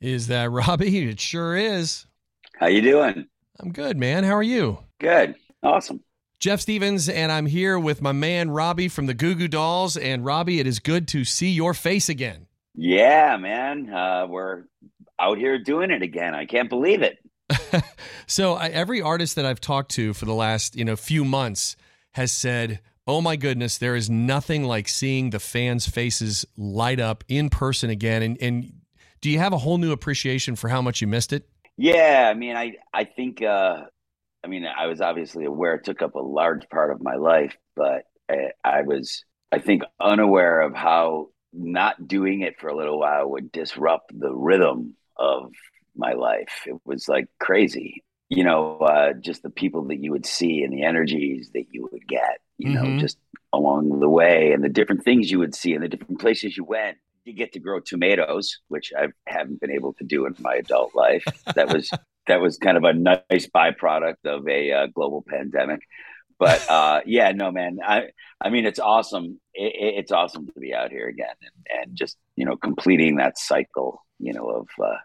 Is that Robby? It sure is. How you doing? I'm good, man. How are you? Good. Awesome. Jeff Stevens, and I'm here with my man Robby from the Goo Goo Dolls. And Robby, it is good to see your face again. Yeah, man. Uh, we're out here doing it again. I can't believe it. so I, every artist that I've talked to for the last you know few months has said, "Oh my goodness, there is nothing like seeing the fans' faces light up in person again." And, and do you have a whole new appreciation for how much you missed it? Yeah, I mean, I I think uh, I mean, I was obviously aware it took up a large part of my life, but I, I was, I think, unaware of how not doing it for a little while would disrupt the rhythm of my life. It was like crazy, you know, uh, just the people that you would see and the energies that you would get, you mm-hmm. know, just along the way and the different things you would see and the different places you went. You get to grow tomatoes, which I haven't been able to do in my adult life. That was that was kind of a nice byproduct of a uh, global pandemic. But uh, yeah, no, man. I I mean, it's awesome. It, it's awesome to be out here again and, and just you know completing that cycle. You know of uh,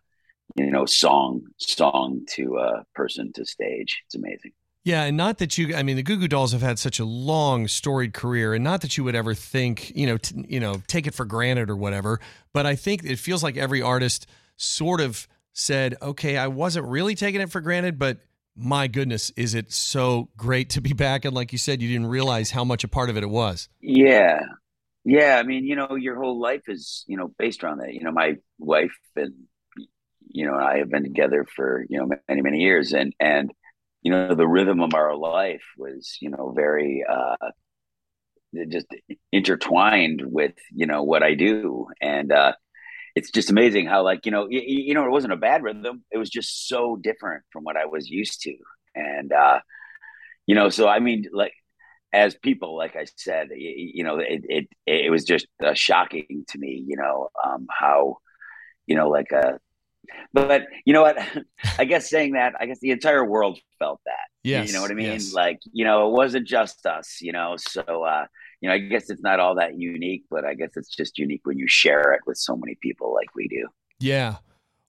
you know song song to uh, person to stage. It's amazing. Yeah, and not that you, I mean, the Goo Goo Dolls have had such a long, storied career, and not that you would ever think, you know, t- you know, take it for granted or whatever. But I think it feels like every artist sort of said, okay, I wasn't really taking it for granted, but my goodness, is it so great to be back? And like you said, you didn't realize how much a part of it it was. Yeah. Yeah. I mean, you know, your whole life is, you know, based around that. You know, my wife and, you know, I have been together for, you know, many, many years. And, and, you know, the rhythm of our life was, you know, very, uh, just intertwined with, you know, what I do. And, uh, it's just amazing how like you know you, you know it wasn't a bad rhythm it was just so different from what i was used to and uh you know so i mean like as people like i said you, you know it, it it was just uh, shocking to me you know um how you know like uh but you know what i guess saying that i guess the entire world felt that Yeah, you know what i mean yes. like you know it wasn't just us you know so uh you know, I guess it's not all that unique, but I guess it's just unique when you share it with so many people like we do. Yeah.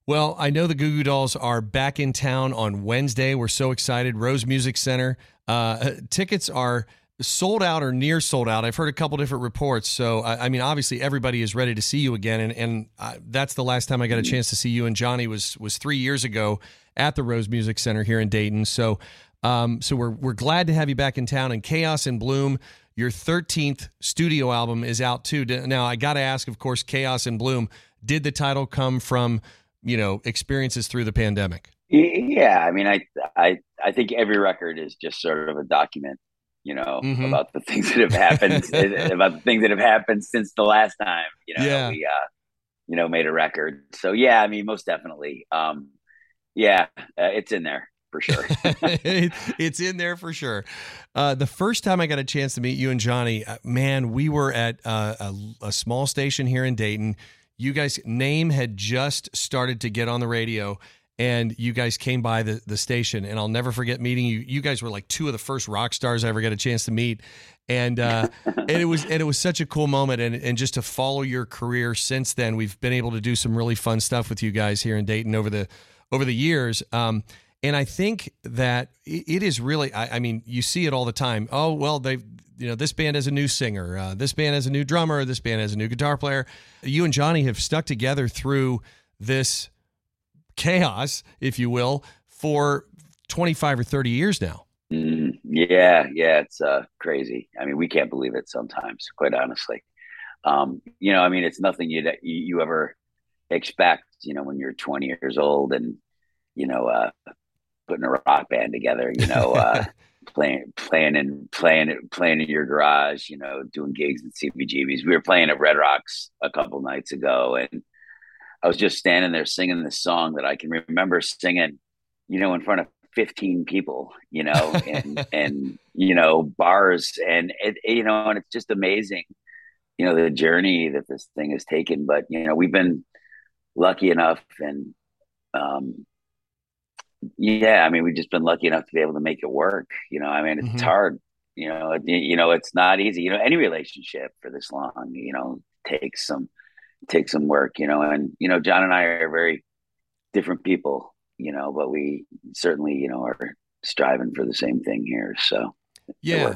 Well, I know the Goo Goo Dolls are back in town on Wednesday. We're so excited. Rose Music Center. Uh, tickets are sold out or near sold out. I've heard a couple different reports. So, I, I mean, obviously, everybody is ready to see you again, and and uh, that's the last time I got a chance to see you and Johnny was was three years ago at the Rose Music Center here in Dayton. So, um, so we're we're glad to have you back in town. And Chaos in Bloom your 13th studio album is out too. Now, I got to ask, of course, Chaos in Bloom, did the title come from, you know, experiences through the pandemic? Yeah. I mean, I, I, I think every record is just sort of a document, you know, mm-hmm. about the things that have happened, about the things that have happened since the last time, you know, yeah. we, uh, you know, made a record. So yeah, I mean, most definitely. Um, yeah, uh, it's in there for sure. it's in there for sure. Uh, the first time I got a chance to meet you and Johnny, uh, man, we were at uh, a, a, small station here in Dayton. You guys' name had just started to get on the radio, and you guys came by the, the station. And I'll never forget meeting you. You guys were like two of the first rock stars I ever got a chance to meet. And uh, and it was and it was such a cool moment and and just to follow your career since then we've been able to do some really fun stuff with you guys here in Dayton over the over the years. Um, and I think that it is really, I, I, mean, you see it all the time. Oh, well, they, you know, this band has a new singer, uh, this band has a new drummer, this band has a new guitar player. You and Johnny have stuck together through this chaos, if you will, for 25 or 30 years now. Mm, yeah, yeah, it's uh, crazy. I mean, we can't believe it sometimes, quite honestly. Um, you know, I mean, it's nothing you you ever expect. You know, when you're 20 years old and you know, uh, putting a rock band together, you know, uh, playing, playing and playing, playing in your garage, you know, doing gigs at CBGBs. We were playing at Red Rocks a couple nights ago and, I was just standing there singing this song that I can remember singing, you know, in front of 15 people, you know, and, and, you know, bars and it, you know, and it's just amazing, you know, the journey that this thing has taken. But, you know, we've been lucky enough and, um, yeah, I mean, we've just been lucky enough to be able to make it work. You know, I mean, it's mm-hmm. hard. You know, it, you know, it's not easy. You know, any relationship for this long, you know, takes some takes some work. You know, and you know, John and I are very different people. You know, but we certainly, you know, are striving for the same thing here. So yeah.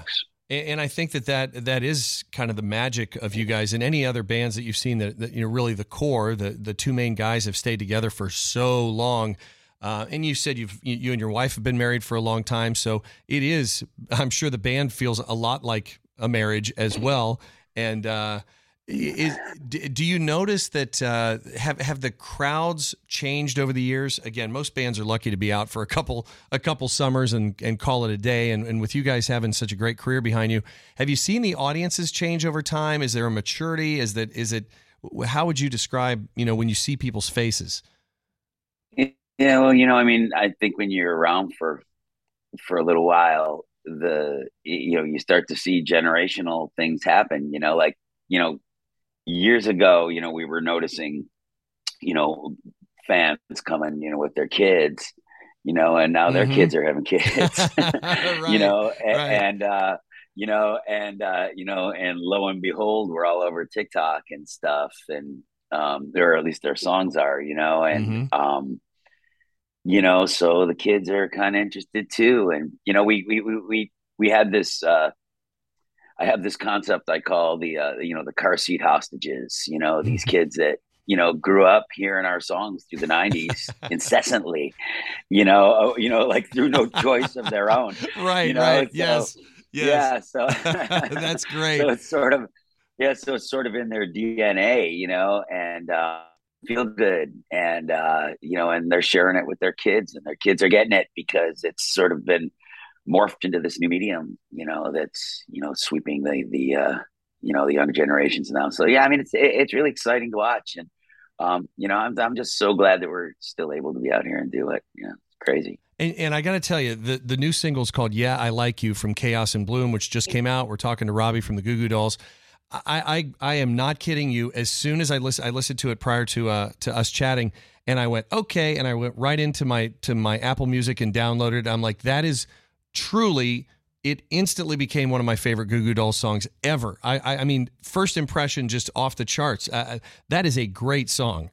And I think that, that that is kind of the magic of you guys and any other bands that you've seen that, that you know really the core the the two main guys have stayed together for so long uh, and you said you've you and your wife have been married for a long time, so it is. I'm sure the band feels a lot like a marriage as well. And uh, is, do you notice that uh, have have the crowds changed over the years? Again, most bands are lucky to be out for a couple a couple summers and, and call it a day. And, and with you guys having such a great career behind you, have you seen the audiences change over time? Is there a maturity? Is that is it? How would you describe you know when you see people's faces? Yeah, well, you know, I mean, I think when you're around for for a little while, the you know, you start to see generational things happen, you know, like, you know, years ago, you know, we were noticing, you know, fans coming, you know, with their kids, you know, and now their mm-hmm. kids are having kids. right, you know, and, right. and uh you know, and uh, you know, and lo and behold, we're all over TikTok and stuff, and um, there, or at least their songs are, you know, and mm-hmm. um, you know, so the kids are kind of interested too. And, you know, we, we, we, we, we had this, uh, I have this concept I call the, uh, you know, the car seat hostages, you know, these kids that, you know, grew up hearing our songs through the '90s incessantly, you know, oh, you know, like through no choice of their own. Right. You know? Right. So, yes. Yes. Yeah. So that's great. so it's sort of, yeah. So it's sort of in their DNA, you know, and, uh, feel good and uh, you know and they're sharing it with their kids and their kids are getting it because it's sort of been morphed into this new medium you know that's you know sweeping the the uh, you know the younger generations now so yeah i mean it's it's really exciting to watch and um, you know I'm, I'm just so glad that we're still able to be out here and do it yeah it's crazy and, and, I got to tell you, the, the new single is called "Yeah, I Like You" from Chaos in Bloom, which just came out. We're talking to Robby from the Goo Goo Dolls. I, I, I am not kidding you. As soon as I listen, I listened to it prior to uh, to us chatting, and I went okay, and I went right into my to my Apple Music and downloaded. I'm like, that is truly. It instantly became one of my favorite Goo Goo Dolls songs ever. I, I, I mean, first impression, just off the charts. Uh, uh that is a great song.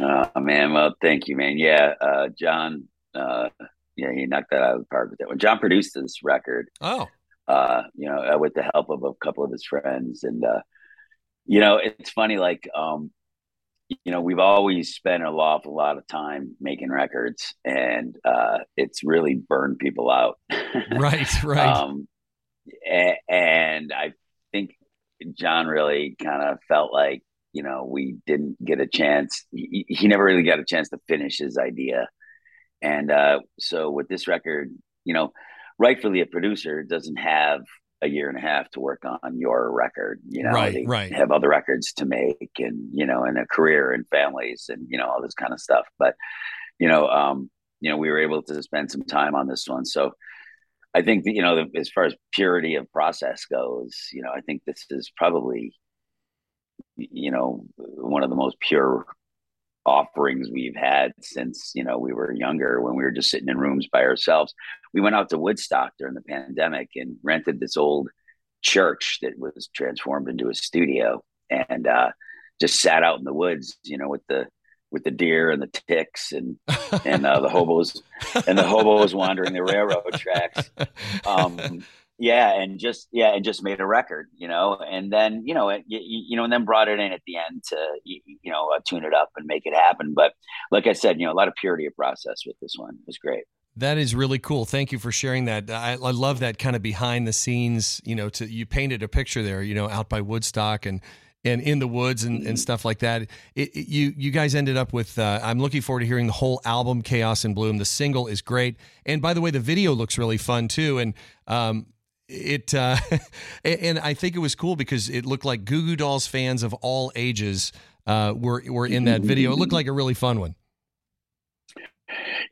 Oh man, well, thank you, man. Yeah, uh, John. Uh, yeah, he knocked that out of the park with that one. John produced this record. Oh, uh, you know, uh, with the help of a couple of his friends. And, uh, you know, it's funny, like, um, you know, we've always spent a lot, a lot of time making records and uh, it's really burned people out. right, right. Um, and, I think John really kind of felt like, you know, we didn't get a chance. He, he never really got a chance to finish his idea. And uh, so with this record, you know, rightfully a producer doesn't have a year and a half to work on your record. You know, right, right. have other records to make, and you know, and a career and families, and you know, all this kind of stuff. But you know, um, you know, we were able to spend some time on this one, so. I think that, you know, as far as purity of process goes, you know, I think this is probably, you know, one of the most pure offerings we've had since you know we were younger when we were just sitting in rooms by ourselves. We went out to woodstock during the pandemic and rented this old church that was transformed into a studio and uh, just sat out in the woods you know with the with the deer and the ticks and and uh, the hobos and the hobos wandering the railroad tracks. Um, yeah and just yeah and just made a record you know and then you know it, you, you, know and then brought it in at the end to you, you know uh, tune it up and make it happen but like i said you know a lot of purity of process with this one it was great that is really cool. Thank you for sharing that. I, I, love that kind of behind the scenes. You know, to you painted a picture there. You know, out by Woodstock and and in the woods and, and mm-hmm. stuff like that. It, it, you you guys ended up with. Uh, I'm looking forward to hearing the whole album, Chaos in Bloom. The single is great, and by the way, the video looks really fun too. And um, it uh, and I think it was cool because it looked like Goo Goo Dolls fans of all ages uh, were were in that video. It looked like a really fun one.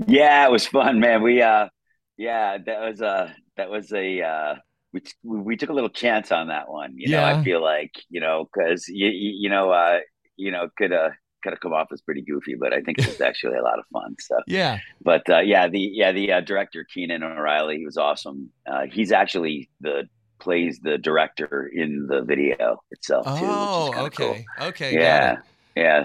Yeah, it was fun, man. We uh, yeah, that was a that was a uh, we we took a little chance on that one. You know, Yeah. I feel like you know because you you know uh you know could uh could have come off as pretty goofy, but I think it was actually a lot of fun. So, Yeah. but uh, yeah, the yeah the uh, director Keenan O'Reilly, he was awesome. Uh, he's actually the plays the director in the video itself too. Oh, kinda cool. okay. Okay. Yeah, yeah,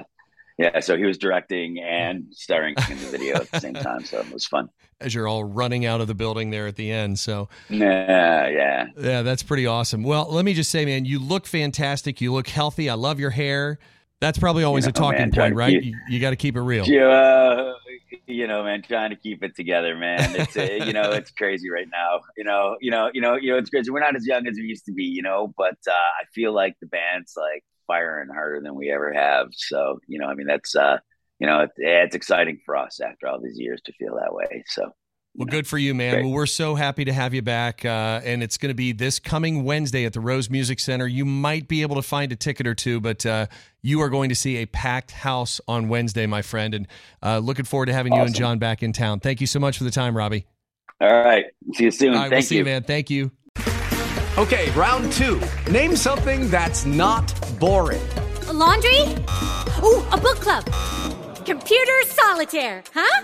yeah. So he was directing and starring in the video at the same time. So it was fun. As you're all running out of the building there at the end. So, Yeah, yeah. yeah, that's pretty awesome. Well, let me just say, man, you look fantastic. You look healthy. I love your hair. That's probably always You a talking man, point, right? keep- You, you got to keep it real. Uh, you know, man, trying to keep it together, man. It's uh, you know, it's crazy right now. You know, you know, you know, you know, it's crazy. We're not as young as we used to be, you know, but uh, I feel like the band's like firing harder than we ever have. So, you know, I mean, that's uh, you know, it, it's exciting for us after all these years to feel that way. So, Well, good for you, man. Great. Well, we're so happy to have you back. Uh, and it's going to be this coming Wednesday at the Rose Music Center. You might be able to find a ticket or two, but uh, you are going to see a packed house on Wednesday, my friend. And uh, looking forward to having you and John back in town. Thank you so much for the time, Robby. all right, see you soon. All right, Thank we'll see you, you. man. Thank you. Okay, round two. Name something that's not boring. A laundry? Ooh, a book club. Computer solitaire, huh?